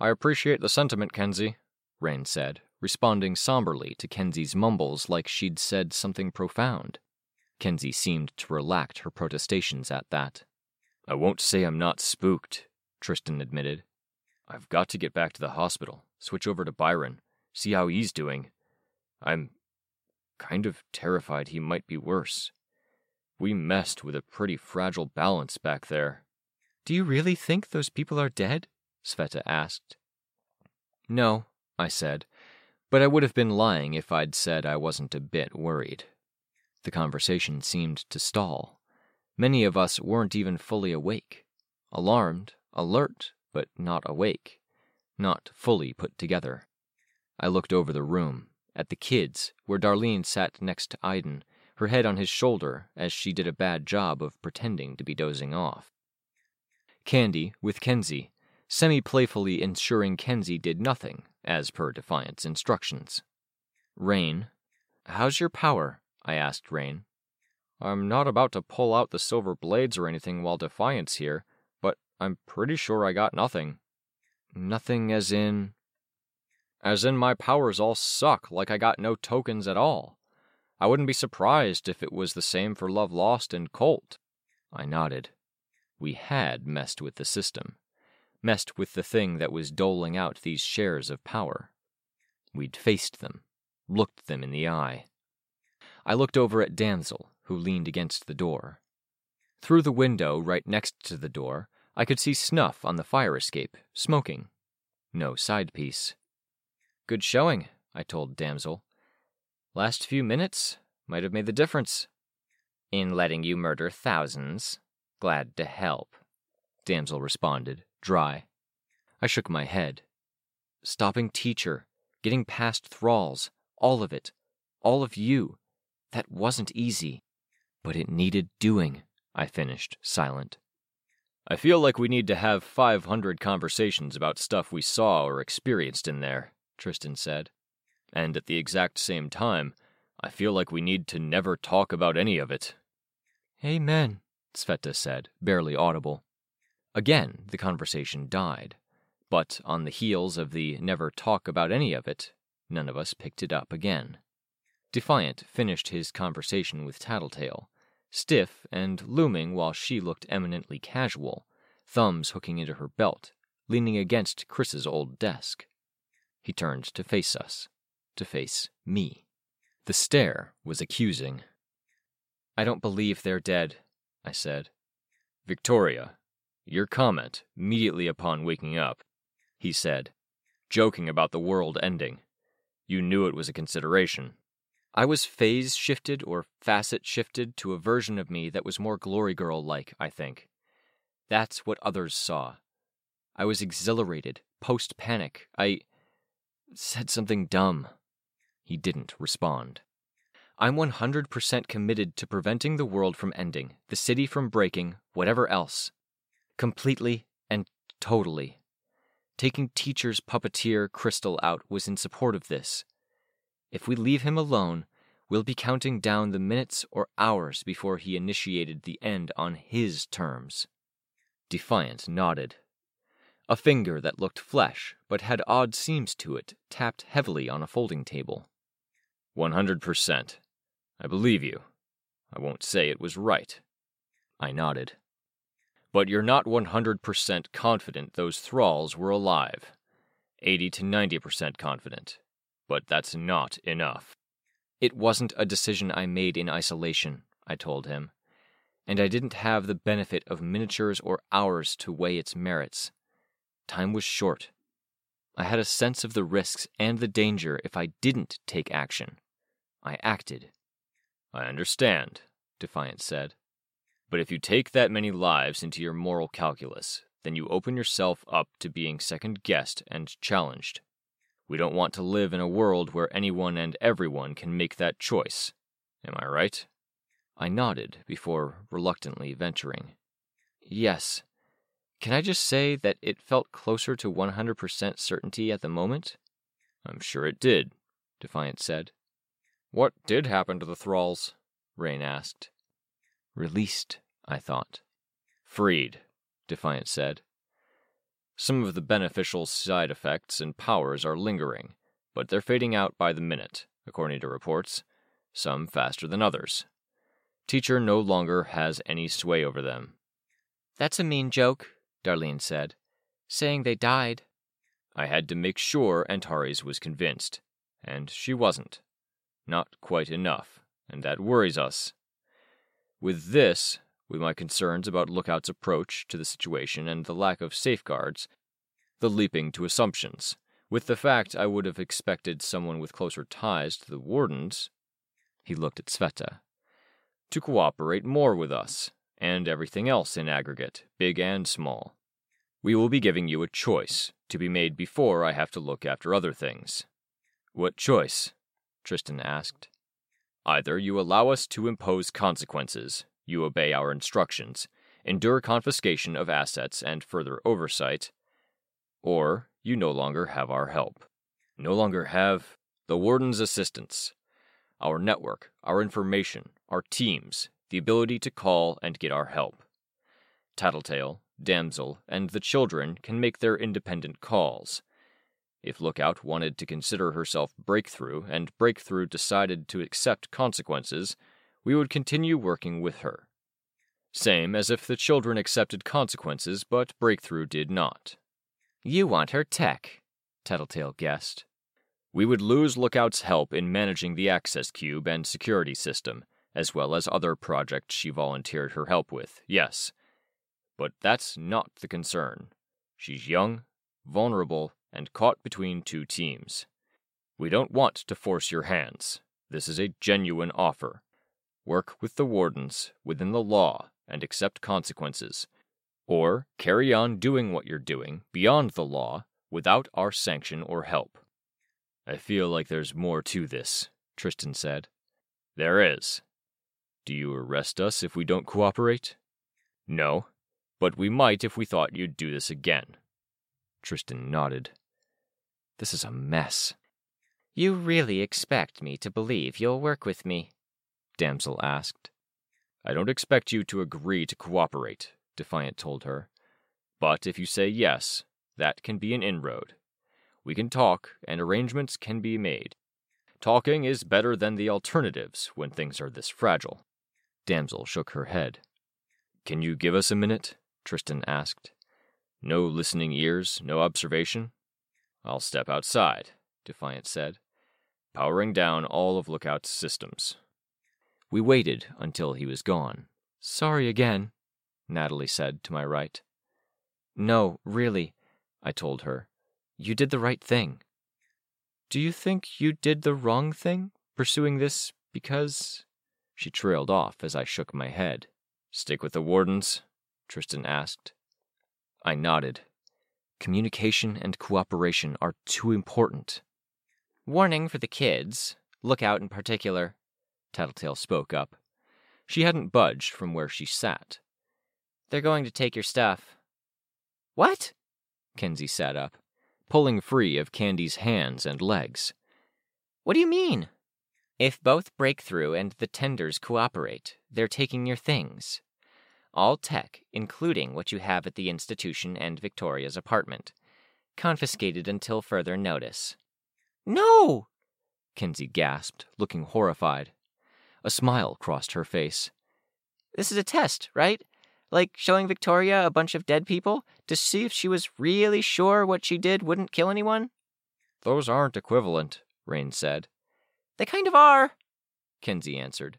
S2: I appreciate the sentiment, Kenzie,
S3: Rain said, responding somberly to Kenzie's mumbles like she'd said something profound. Kenzie seemed to relax her protestations at that.
S2: I won't say I'm not spooked, Tristan admitted. I've got to get back to the hospital, switch over to Byron, see how he's doing. I'm kind of terrified he might be worse. We messed with a pretty fragile balance back there.
S3: Do you really think those people are dead? Sveta asked. No, I said, but I would have been lying if I'd said I wasn't a bit worried. The conversation seemed to stall. Many of us weren't even fully awake. Alarmed, alert, but not awake. Not fully put together. I looked over the room, at the kids, where Darlene sat next to Aiden, her head on his shoulder as she did a bad job of pretending to be dozing off. Candy, with Kenzie, semi playfully ensuring Kenzie did nothing, as per Defiant's instructions. Rain, how's your power? I asked Rain.
S2: I'm not about to pull out the silver blades or anything while Defiant's here, but I'm pretty sure I got nothing.
S3: Nothing as in.
S2: As in, my powers all suck, like I got no tokens at all. I wouldn't be surprised if it was the same for Love Lost and Colt.
S3: I nodded. We had messed with the system, messed with the thing that was doling out these shares of power. We'd faced them, looked them in the eye. I looked over at Damsel, who leaned against the door. Through the window right next to the door, I could see Snuff on the fire escape, smoking. No side piece. Good showing, I told Damsel. Last few minutes might have made the difference. In letting you murder thousands. Glad to help, Damsel responded, dry. I shook my head. Stopping teacher, getting past thralls, all of it, all of you. That wasn't easy. But it needed doing, I finished, silent.
S2: I feel like we need to have 500 conversations about stuff we saw or experienced in there, Tristan said. And at the exact same time, I feel like we need to never talk about any of it.
S3: Amen, Sveta said, barely audible. Again, the conversation died. But on the heels of the never talk about any of it, none of us picked it up again. Defiant finished his conversation with Tattletale, stiff and looming while she looked eminently casual, thumbs hooking into her belt, leaning against Chris's old desk. He turned to face us, to face me. The stare was accusing. I don't believe they're dead, I said.
S2: Victoria, your comment, immediately upon waking up, he said, joking about the world ending. You knew it was a consideration.
S3: I was phase shifted or facet shifted to a version of me that was more glory girl like, I think. That's what others saw. I was exhilarated, post panic. I said something dumb. He didn't respond. I'm 100% committed to preventing the world from ending, the city from breaking, whatever else. Completely and totally. Taking teacher's puppeteer Crystal out was in support of this. If we leave him alone, we'll be counting down the minutes or hours before he initiated the end on his terms. Defiant nodded. A finger that looked flesh but had odd seams to it tapped heavily on a folding table.
S2: 100%. I believe you. I won't say it was right.
S3: I nodded.
S2: But you're not 100% confident those thralls were alive. 80 to 90% confident. But that's not enough.
S3: It wasn't a decision I made in isolation, I told him, and I didn't have the benefit of miniatures or hours to weigh its merits. Time was short. I had a sense of the risks and the danger if I didn't take action. I acted.
S2: I understand, Defiant said. But if you take that many lives into your moral calculus, then you open yourself up to being second guessed and challenged. We don't want to live in a world where anyone and everyone can make that choice. Am I right?
S3: I nodded before reluctantly venturing. Yes. Can I just say that it felt closer to 100% certainty at the moment?
S2: I'm sure it did, Defiant said.
S1: What did happen to the thralls? Rain asked.
S3: Released, I thought.
S2: Freed, Defiant said. Some of the beneficial side effects and powers are lingering, but they're fading out by the minute, according to reports, some faster than others. Teacher no longer has any sway over them.
S3: That's a mean joke, Darlene said, saying they died.
S2: I had to make sure Antares was convinced, and she wasn't. Not quite enough, and that worries us. With this, with my concerns about Lookout's approach to the situation and the lack of safeguards, the leaping to assumptions, with the fact I would have expected someone with closer ties to the Wardens, he looked at Sveta, to cooperate more with us, and everything else in aggregate, big and small. We will be giving you a choice, to be made before I have to look after other things.
S1: What choice?
S2: Tristan asked. Either you allow us to impose consequences, you obey our instructions, endure confiscation of assets and further oversight, or you no longer have our help. No longer have the Warden's assistance, our network, our information, our teams, the ability to call and get our help. Tattletale, Damsel, and the children can make their independent calls, if Lookout wanted to consider herself Breakthrough and Breakthrough decided to accept consequences, we would continue working with her. Same as if the children accepted consequences but Breakthrough did not.
S3: You want her tech, Tattletale guessed.
S2: We would lose Lookout's help in managing the access cube and security system, as well as other projects she volunteered her help with, yes. But that's not the concern. She's young, vulnerable, and caught between two teams. We don't want to force your hands. This is a genuine offer. Work with the wardens within the law and accept consequences, or carry on doing what you're doing beyond the law without our sanction or help.
S1: I feel like there's more to this, Tristan said.
S2: There is.
S1: Do you arrest us if we don't cooperate?
S2: No, but we might if we thought you'd do this again.
S1: Tristan nodded.
S3: This is a mess.
S1: You really expect me to believe you'll work with me? Damsel asked.
S2: I don't expect you to agree to cooperate, Defiant told her. But if you say yes, that can be an inroad. We can talk, and arrangements can be made. Talking is better than the alternatives when things are this fragile.
S3: Damsel shook her head.
S2: Can you give us a minute? Tristan asked. No listening ears, no observation? I'll step outside, Defiant said, powering down all of Lookout's systems.
S3: We waited until he was gone. Sorry again, Natalie said to my right. No, really, I told her. You did the right thing. Do you think you did the wrong thing, pursuing this because. She trailed off as I shook my head.
S2: Stick with the wardens? Tristan asked.
S3: I nodded. Communication and cooperation are too important.
S1: Warning for the kids, Lookout in particular, Tattletale spoke up.
S3: She hadn't budged from where she sat.
S1: They're going to take your stuff. What?
S3: Kenzie sat up, pulling free of Candy's hands and legs.
S1: What do you mean? If both Breakthrough and the tenders cooperate, they're taking your things. All tech, including what you have at the institution and Victoria's apartment. Confiscated until further notice. No!
S3: Kenzie gasped, looking horrified. A smile crossed her face.
S1: This is a test, right? Like showing Victoria a bunch of dead people to see if she was really sure what she did wouldn't kill anyone?
S3: Those aren't equivalent, Rain said.
S1: They kind of are, Kenzie answered.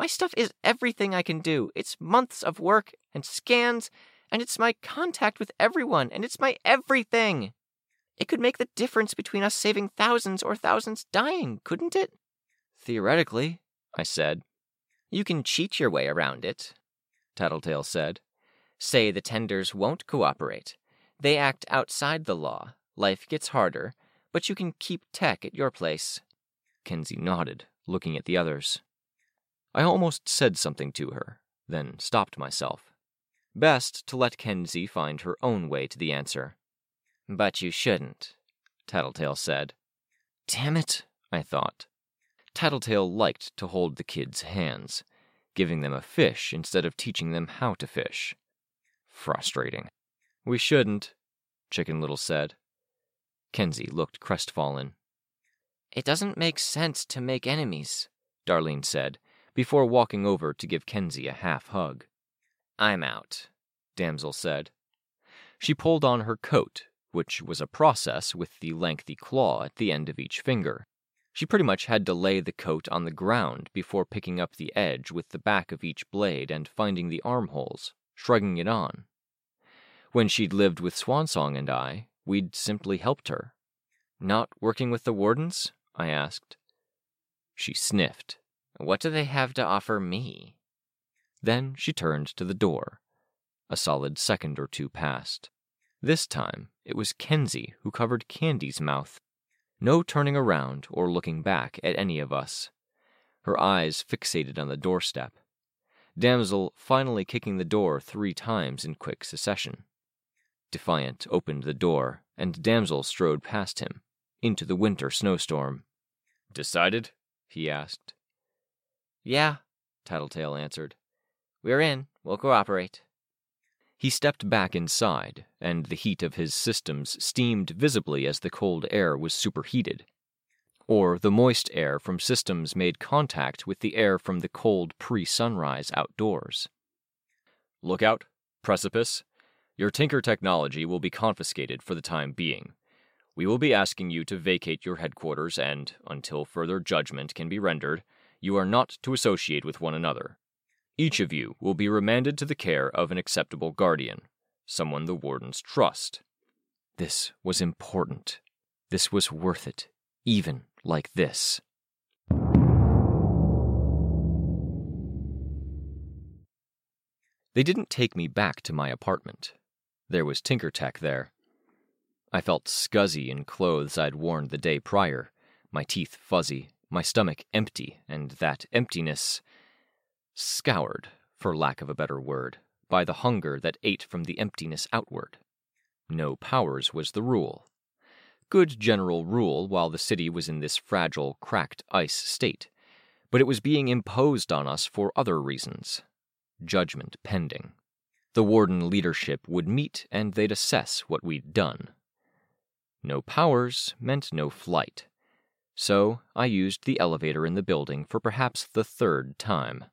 S1: My stuff is everything I can do. It's months of work and scans, and it's my contact with everyone, and it's my everything. It could make the difference between us saving thousands or thousands dying, couldn't it?
S3: Theoretically, I said.
S1: You can cheat your way around it, Tattletale said. Say the tenders won't cooperate. They act outside the law. Life gets harder, but you can keep tech at your place.
S3: Kenzie nodded, looking at the others. I almost said something to her, then stopped myself. Best to let Kenzie find her own way to the answer.
S1: But you shouldn't, Tattletale said.
S3: Damn it, I thought. Tattletale liked to hold the kids' hands, giving them a fish instead of teaching them how to fish. Frustrating.
S2: We shouldn't, Chicken Little said.
S3: Kenzie looked crestfallen.
S1: It doesn't make sense to make enemies, Darlene said,
S3: before walking over to give Kenzie a half hug.
S1: I'm out, Damsel said.
S3: She pulled on her coat, which was a process with the lengthy claw at the end of each finger. She pretty much had to lay the coat on the ground before picking up the edge with the back of each blade and finding the armholes, shrugging it on. When she'd lived with Swansong and I, we'd simply helped her. Not working with the wardens? I asked. She sniffed.
S1: What do they have to offer me?
S3: Then she turned to the door. A solid second or two passed. This time, it was Kenzie who covered Candy's mouth. No turning around or looking back at any of us. Her eyes fixated on the doorstep. Damsel finally kicking the door three times in quick succession. Defiant opened the door, and Damsel strode past him, into the winter snowstorm.
S2: Decided? he asked.
S1: Yeah, Tattletale answered. We're in. We'll cooperate.
S3: He stepped back inside, and the heat of his systems steamed visibly as the cold air was superheated. Or the moist air from systems made contact with the air from the cold pre sunrise outdoors.
S2: Lookout, precipice. Your Tinker technology will be confiscated for the time being. We will be asking you to vacate your headquarters, and, until further judgment can be rendered, you are not to associate with one another. Each of you will be remanded to the care of an acceptable guardian, someone the wardens trust.
S3: This was important. This was worth it, even like this. They didn't take me back to my apartment. There was Tinker Tech there. I felt scuzzy in clothes I'd worn the day prior, my teeth fuzzy, my stomach empty, and that emptiness scoured, for lack of a better word, by the hunger that ate from the emptiness outward. No powers was the rule. good general rule while the city was in this fragile, cracked ice state, but it was being imposed on us for other reasons. Judgment pending. The warden leadership would meet and they'd assess what we'd done. No powers meant no flight. So I used the elevator in the building for perhaps the third time.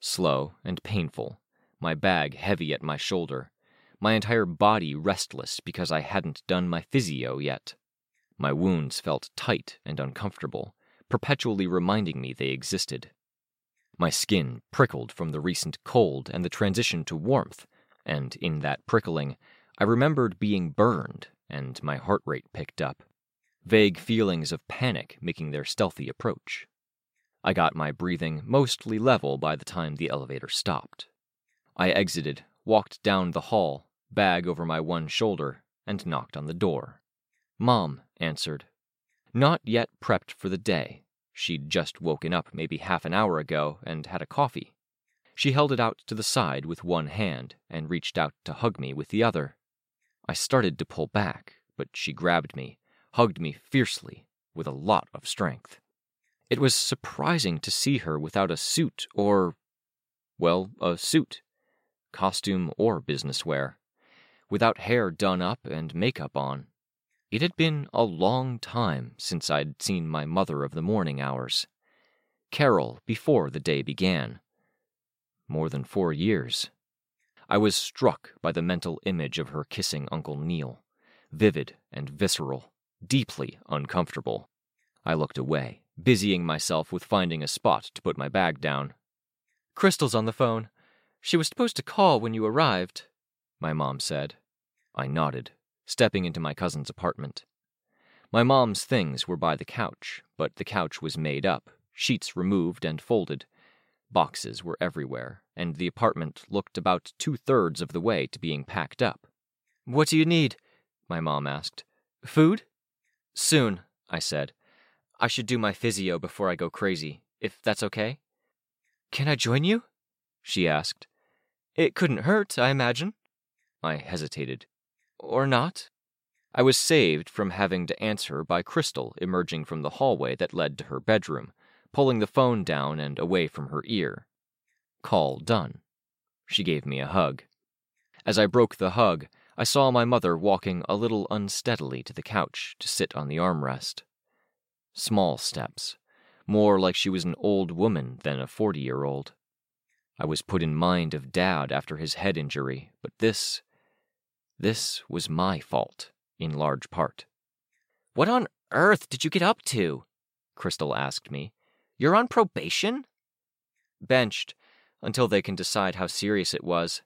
S3: Slow and painful, my bag heavy at my shoulder, my entire body restless because I hadn't done my physio yet. My wounds felt tight and uncomfortable, perpetually reminding me they existed. My skin prickled from the recent cold and the transition to warmth, and in that prickling, I remembered being burned, and my heart rate picked up. Vague feelings of panic making their stealthy approach. I got my breathing mostly level by the time the elevator stopped. I exited, walked down the hall, bag over my one shoulder, and knocked on the door. Mom answered. Not yet prepped for the day. She'd just woken up maybe half an hour ago and had a coffee. She held it out to the side with one hand and reached out to hug me with the other. I started to pull back, but she grabbed me, hugged me fiercely, with a lot of strength. It was surprising to see her without a suit or, well, a suit, costume or business wear, without hair done up and makeup on. It had been a long time since I'd seen my mother of the morning hours. Carol before the day began. More than four years. I was struck by the mental image of her kissing Uncle Neil, vivid and visceral, deeply uncomfortable. I looked away busying myself with finding a spot to put my bag down. Crystal's on the phone. She was supposed to call when you arrived, my mom said. I nodded, stepping into my cousin's apartment. My mom's things were by the couch, but the couch was made up, sheets removed and folded. Boxes were everywhere, and the apartment looked about two thirds of the way to being packed up. What do you need? my mom asked. Food? Soon, I said, I should do my physio before I go crazy, if that's okay. Can I join you? She asked. It couldn't hurt, I imagine. I hesitated. Or not? I was saved from having to answer by Crystal emerging from the hallway that led to her bedroom, pulling the phone down and away from her ear. Call done. She gave me a hug. As I broke the hug, I saw my mother walking a little unsteadily to the couch to sit on the armrest. Small steps, more like she was an old woman than a 40 year old. I was put in mind of Dad after his head injury, but this. this was my fault, in large part. What on earth did you get up to? Crystal asked me. You're on probation? Benched, until they can decide how serious it was.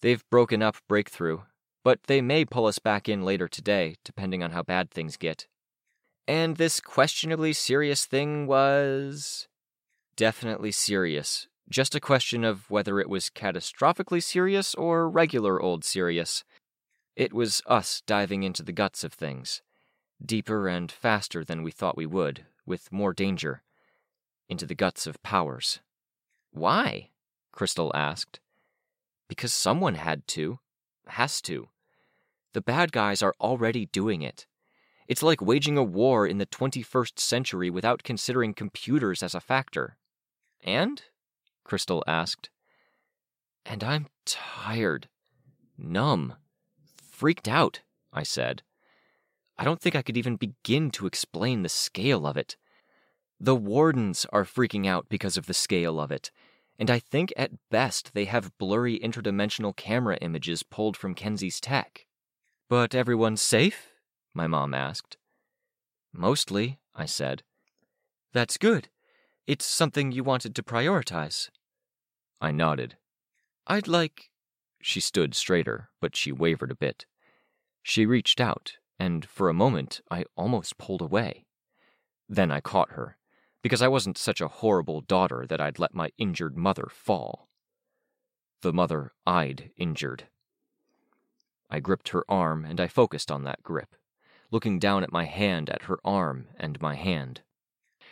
S3: They've broken up Breakthrough, but they may pull us back in later today, depending on how bad things get. And this questionably serious thing was. definitely serious. Just a question of whether it was catastrophically serious or regular old serious. It was us diving into the guts of things. Deeper and faster than we thought we would, with more danger. Into the guts of powers. Why? Crystal asked. Because someone had to. Has to. The bad guys are already doing it. It's like waging a war in the 21st century without considering computers as a factor. And? Crystal asked. And I'm tired. Numb. Freaked out, I said. I don't think I could even begin to explain the scale of it. The wardens are freaking out because of the scale of it, and I think at best they have blurry interdimensional camera images pulled from Kenzie's tech. But everyone's safe? My mom asked. Mostly, I said. That's good. It's something you wanted to prioritize. I nodded. I'd like. She stood straighter, but she wavered a bit. She reached out, and for a moment I almost pulled away. Then I caught her, because I wasn't such a horrible daughter that I'd let my injured mother fall. The mother I'd injured. I gripped her arm and I focused on that grip looking down at my hand, at her arm, and my hand.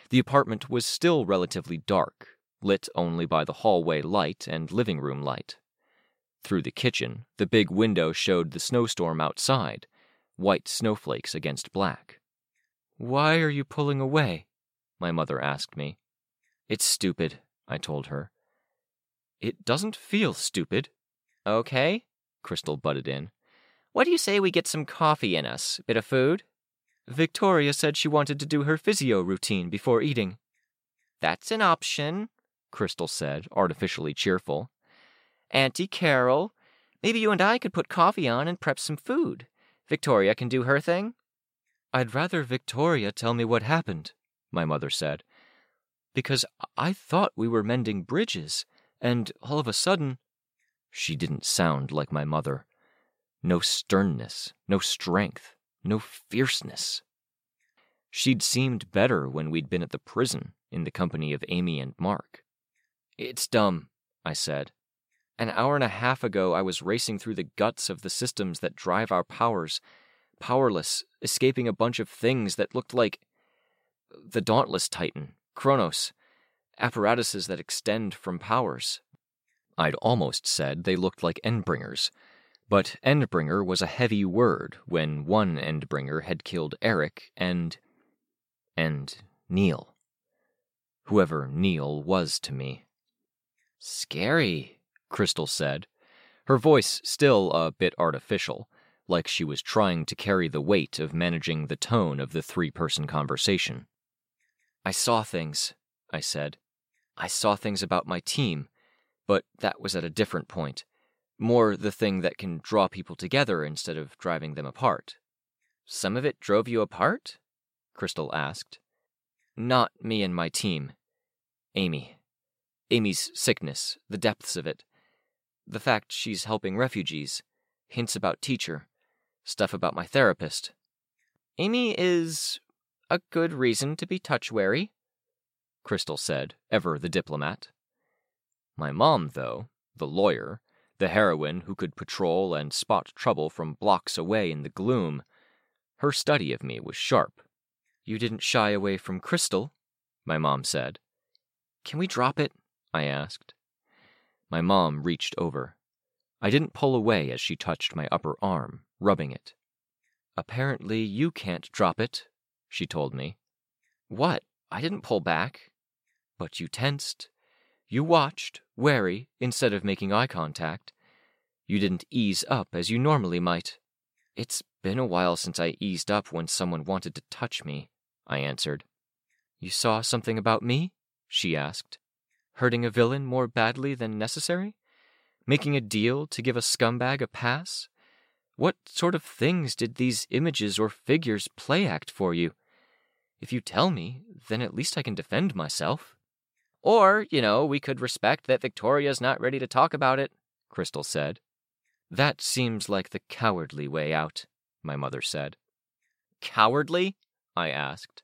S3: The apartment was still relatively dark, lit only by the hallway light and living room light. Through the kitchen, the big window showed the snowstorm outside, white snowflakes against black. Why are you pulling away? My mother asked me. It's stupid, I told her. It doesn't feel stupid.
S1: Okay, Crystal butted in. What do you say we get some coffee in us? Bit of food?
S3: Victoria said she wanted to do her physio routine before eating.
S1: That's an option, Crystal said, artificially cheerful. Auntie Carol, maybe you and I could put coffee on and prep some food. Victoria can do her thing.
S3: I'd rather Victoria tell me what happened, my mother said, because I thought we were mending bridges, and all of a sudden. She didn't sound like my mother. No sternness, no strength, no fierceness. She'd seemed better when we'd been at the prison in the company of Amy and Mark. It's dumb, I said. An hour and a half ago, I was racing through the guts of the systems that drive our powers, powerless, escaping a bunch of things that looked like the Dauntless Titan, Kronos, apparatuses that extend from powers. I'd almost said they looked like Endbringers, but Endbringer was a heavy word when one Endbringer had killed Eric and. and Neil. Whoever Neil was to me.
S1: Scary,
S3: Crystal said, her voice still a bit artificial, like she was trying to carry the weight of managing the tone of the three person conversation. I saw things, I said. I saw things about my team, but that was at a different point. More the thing that can draw people together instead of driving them apart.
S1: Some of it drove you apart?
S3: Crystal asked. Not me and my team. Amy. Amy's sickness, the depths of it, the fact she's helping refugees, hints about teacher, stuff about my therapist.
S1: Amy is a good reason to be touch wary,
S3: Crystal said, ever the diplomat. My mom, though, the lawyer, the heroine who could patrol and spot trouble from blocks away in the gloom, her study of me was sharp. You didn't shy away from Crystal, my mom said. Can we drop it? I asked. My mom reached over. I didn't pull away as she touched my upper arm, rubbing it. Apparently, you can't drop it, she told me.
S1: What? I didn't pull back.
S3: But you tensed. You watched, wary, instead of making eye contact. You didn't ease up as you normally might. It's been a while since I eased up when someone wanted to touch me, I answered. You saw something about me? she asked. Hurting a villain more badly than necessary? Making a deal to give a scumbag a pass? What sort of things did these images or figures play act for you? If you tell me, then at least I can defend myself.
S1: Or, you know, we could respect that Victoria's not ready to talk about it, Crystal said.
S3: That seems like the cowardly way out, my mother said.
S1: Cowardly?
S3: I asked.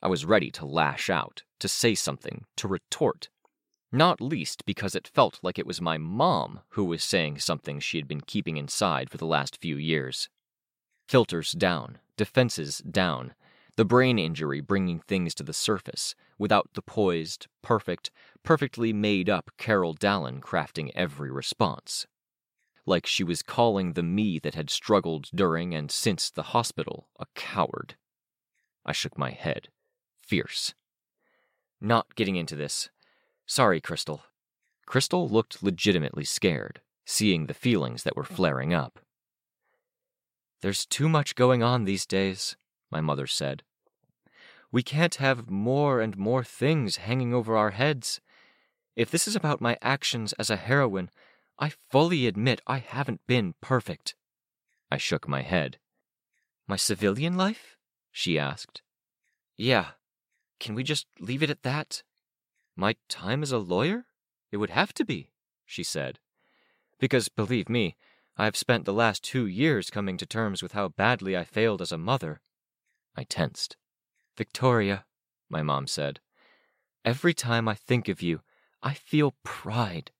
S3: I was ready to lash out, to say something, to retort. Not least because it felt like it was my mom who was saying something she had been keeping inside for the last few years. Filters down, defenses down, the brain injury bringing things to the surface, without the poised, perfect, perfectly made up Carol Dallon crafting every response. Like she was calling the me that had struggled during and since the hospital a coward. I shook my head, fierce. Not getting into this. Sorry, Crystal. Crystal looked legitimately scared, seeing the feelings that were flaring up. There's too much going on these days, my mother said. We can't have more and more things hanging over our heads. If this is about my actions as a heroine, I fully admit I haven't been perfect. I shook my head. My civilian life? she asked. Yeah, can we just leave it at that? My time as a lawyer? It would have to be, she said. Because, believe me, I have spent the last two years coming to terms with how badly I failed as a mother. I tensed. Victoria, my mom said, every time I think of you, I feel pride.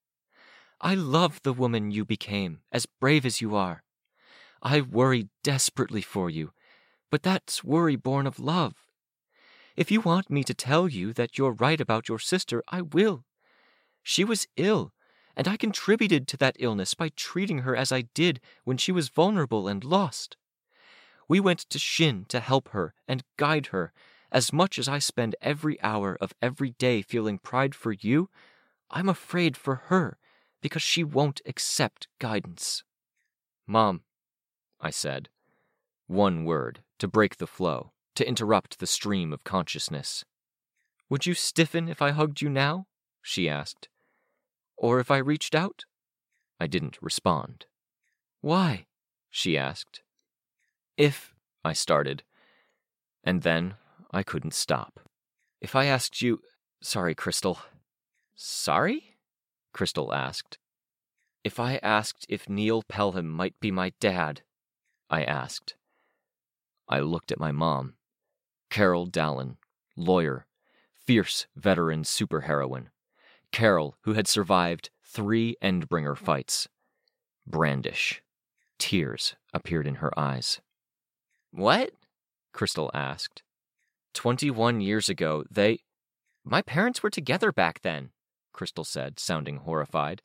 S3: I love the woman you became, as brave as you are. I worry desperately for you, but that's worry born of love. If you want me to tell you that you're right about your sister, I will. She was ill, and I contributed to that illness by treating her as I did when she was vulnerable and lost. We went to Shin to help her and guide her. As much as I spend every hour of every day feeling pride for you, I'm afraid for her because she won't accept guidance. Mom, I said. One word, to break the flow, to interrupt the stream of consciousness. Would you stiffen if I hugged you now? she asked. Or if I reached out? I didn't respond. Why? she asked. If, I started. And then I couldn't stop. If I asked you. Sorry, Crystal. Sorry? Crystal asked. If I asked if Neil Pelham might be my dad, I asked. I looked at my mom. Carol Dallon, lawyer, fierce veteran superheroine. Carol, who had survived three Endbringer fights. Brandish. Tears appeared in her eyes. What? Crystal asked. Twenty one years ago, they. My parents were together back then, Crystal said, sounding horrified.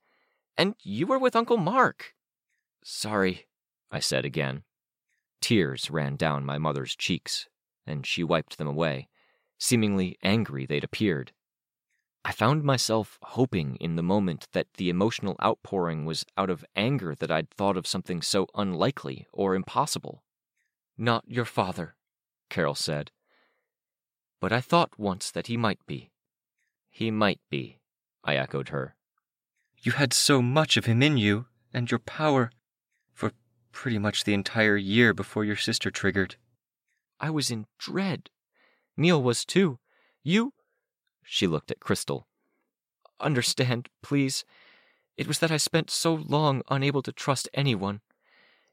S3: And you were with Uncle Mark. Sorry, I said again. Tears ran down my mother's cheeks, and she wiped them away, seemingly angry they'd appeared. I found myself hoping in the moment that the emotional outpouring was out of anger that I'd thought of something so unlikely or impossible. Not your father, Carol said. But I thought once that he might be. He might be, I echoed her. You had so much of him in you, and your power, for pretty much the entire year before your sister triggered. I was in dread. Neil was too. You. She looked at Crystal. Understand, please. It was that I spent so long unable to trust anyone.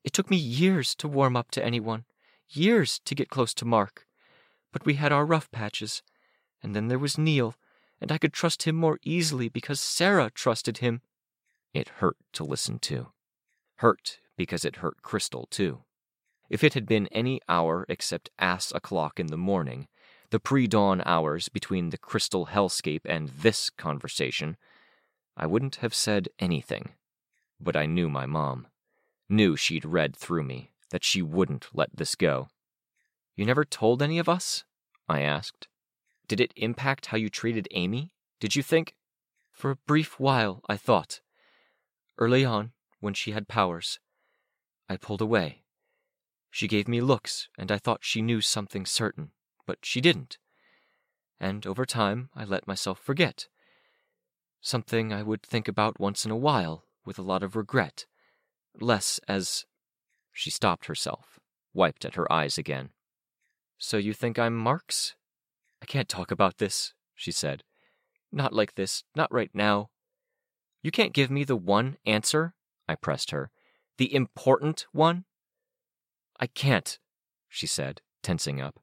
S3: It took me years to warm up to anyone, years to get close to Mark. But we had our rough patches. And then there was Neil, and I could trust him more easily because Sarah trusted him. It hurt to listen to. Hurt because it hurt Crystal, too. If it had been any hour except ass o'clock in the morning, the pre dawn hours between the crystal hellscape and this conversation, I wouldn't have said anything. But I knew my mom. Knew she'd read through me, that she wouldn't let this go. You never told any of us? I asked. Did it impact how you treated Amy? Did you think? For a brief while, I thought. Early on, when she had powers, I pulled away. She gave me looks, and I thought she knew something certain, but she didn't. And over time, I let myself forget. Something I would think about once in a while, with a lot of regret. Less as. She stopped herself, wiped at her eyes again. So you think I'm Mark's? I can't talk about this, she said. Not like this, not right now. You can't give me the one answer, I pressed her. The important one? I can't, she said, tensing up.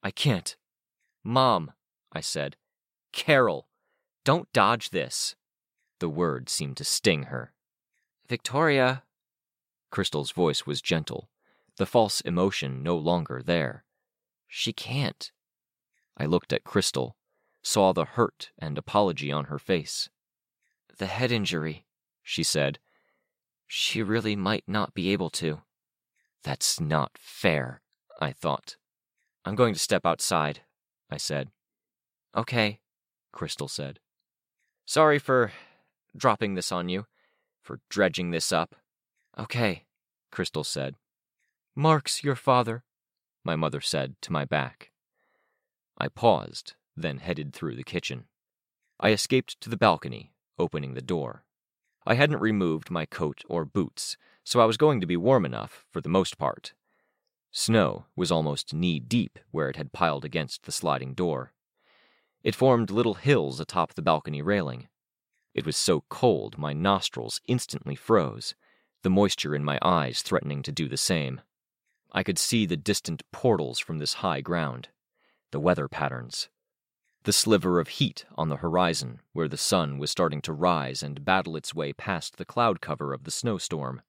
S3: I can't. Mom, I said. Carol, don't dodge this. The word seemed to sting her. Victoria. Crystal's voice was gentle, the false emotion no longer there. She can't. I looked at Crystal, saw the hurt and apology on her face. The head injury, she said. She really might not be able to. That's not fair, I thought. I'm going to step outside, I said. Okay, Crystal said. Sorry for dropping this on you, for dredging this up. Okay, Crystal said. Mark's your father, my mother said to my back. I paused, then headed through the kitchen. I escaped to the balcony opening the door. I hadn't removed my coat or boots, so I was going to be warm enough, for the most part. Snow was almost knee deep where it had piled against the sliding door. It formed little hills atop the balcony railing. It was so cold my nostrils instantly froze, the moisture in my eyes threatening to do the same. I could see the distant portals from this high ground, the weather patterns, the sliver of heat on the horizon where the sun was starting to rise and battle its way past the cloud cover of the snowstorm.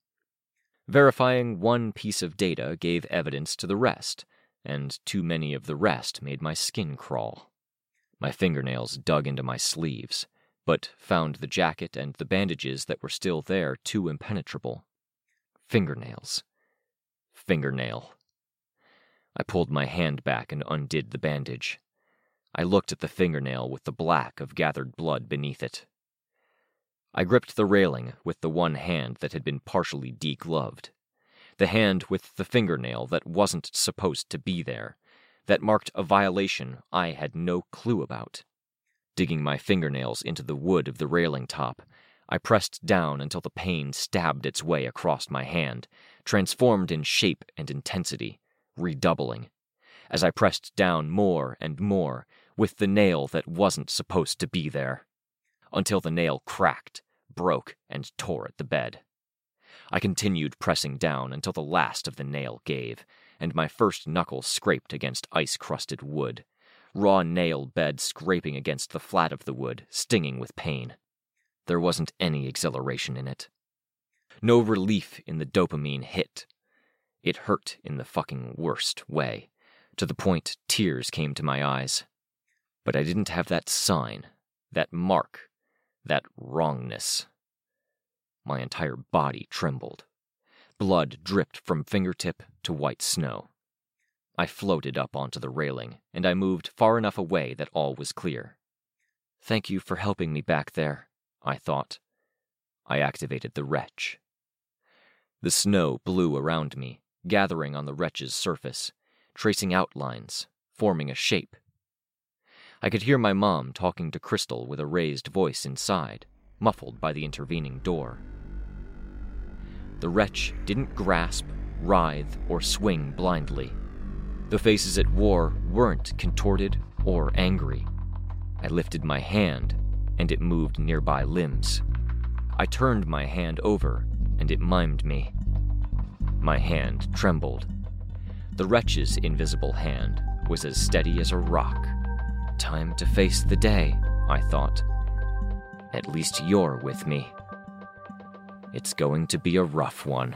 S3: Verifying one piece of data gave evidence to the rest, and too many of the rest made my skin crawl. My fingernails dug into my sleeves, but found the jacket and the bandages that were still there too impenetrable. Fingernails. Fingernail.
S1: I pulled my hand back and undid the bandage. I looked at the fingernail with the black of gathered blood beneath it. I gripped the railing with the one hand that had been partially degloved. The hand with the fingernail that wasn't supposed to be there, that marked a violation I had no clue about. Digging my fingernails into the wood of the railing top, I pressed down until the pain stabbed its way across my hand, transformed in shape and intensity, redoubling. As I pressed down more and more, with the nail that wasn't supposed to be there until the nail cracked, broke, and tore at the bed. I continued pressing down until the last of the nail gave, and my first knuckle scraped against ice crusted wood, raw nail bed scraping against the flat of the wood, stinging with pain. There wasn't any exhilaration in it. No relief in the dopamine hit. It hurt in the fucking worst way, to the point tears came to my eyes. But I didn't have that sign, that mark that wrongness. My entire body trembled. Blood dripped from fingertip to white snow. I floated up onto the railing, and I moved far enough away that all was clear. Thank you for helping me back there, I thought. I activated the wretch. The snow blew around me, gathering on the wretch's surface, tracing outlines, forming a shape I could hear my mom talking to Crystal with a raised voice inside, muffled by the intervening door. The wretch didn't grasp, writhe, or swing blindly. The faces it wore weren't contorted or angry. I lifted my hand, and it moved nearby limbs. I turned my hand over, and it mimed me. My hand trembled. The wretch's invisible hand was as steady as a rock. Time to face the day, I thought. At least you're with me. It's going to be a rough one.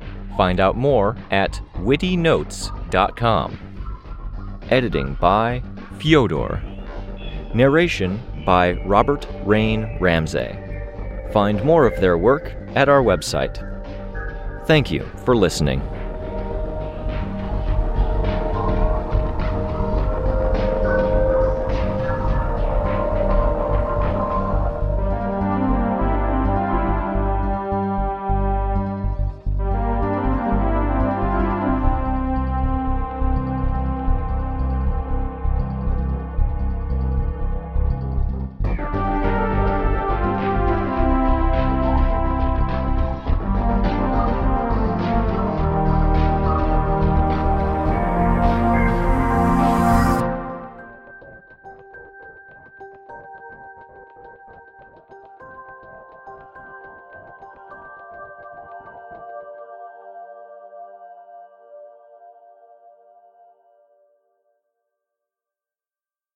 S2: Find out more at wittynotes.com. Editing by Fyodor. Narration by Robert Rain Ramsey. Find more of their work at our website. Thank you for listening.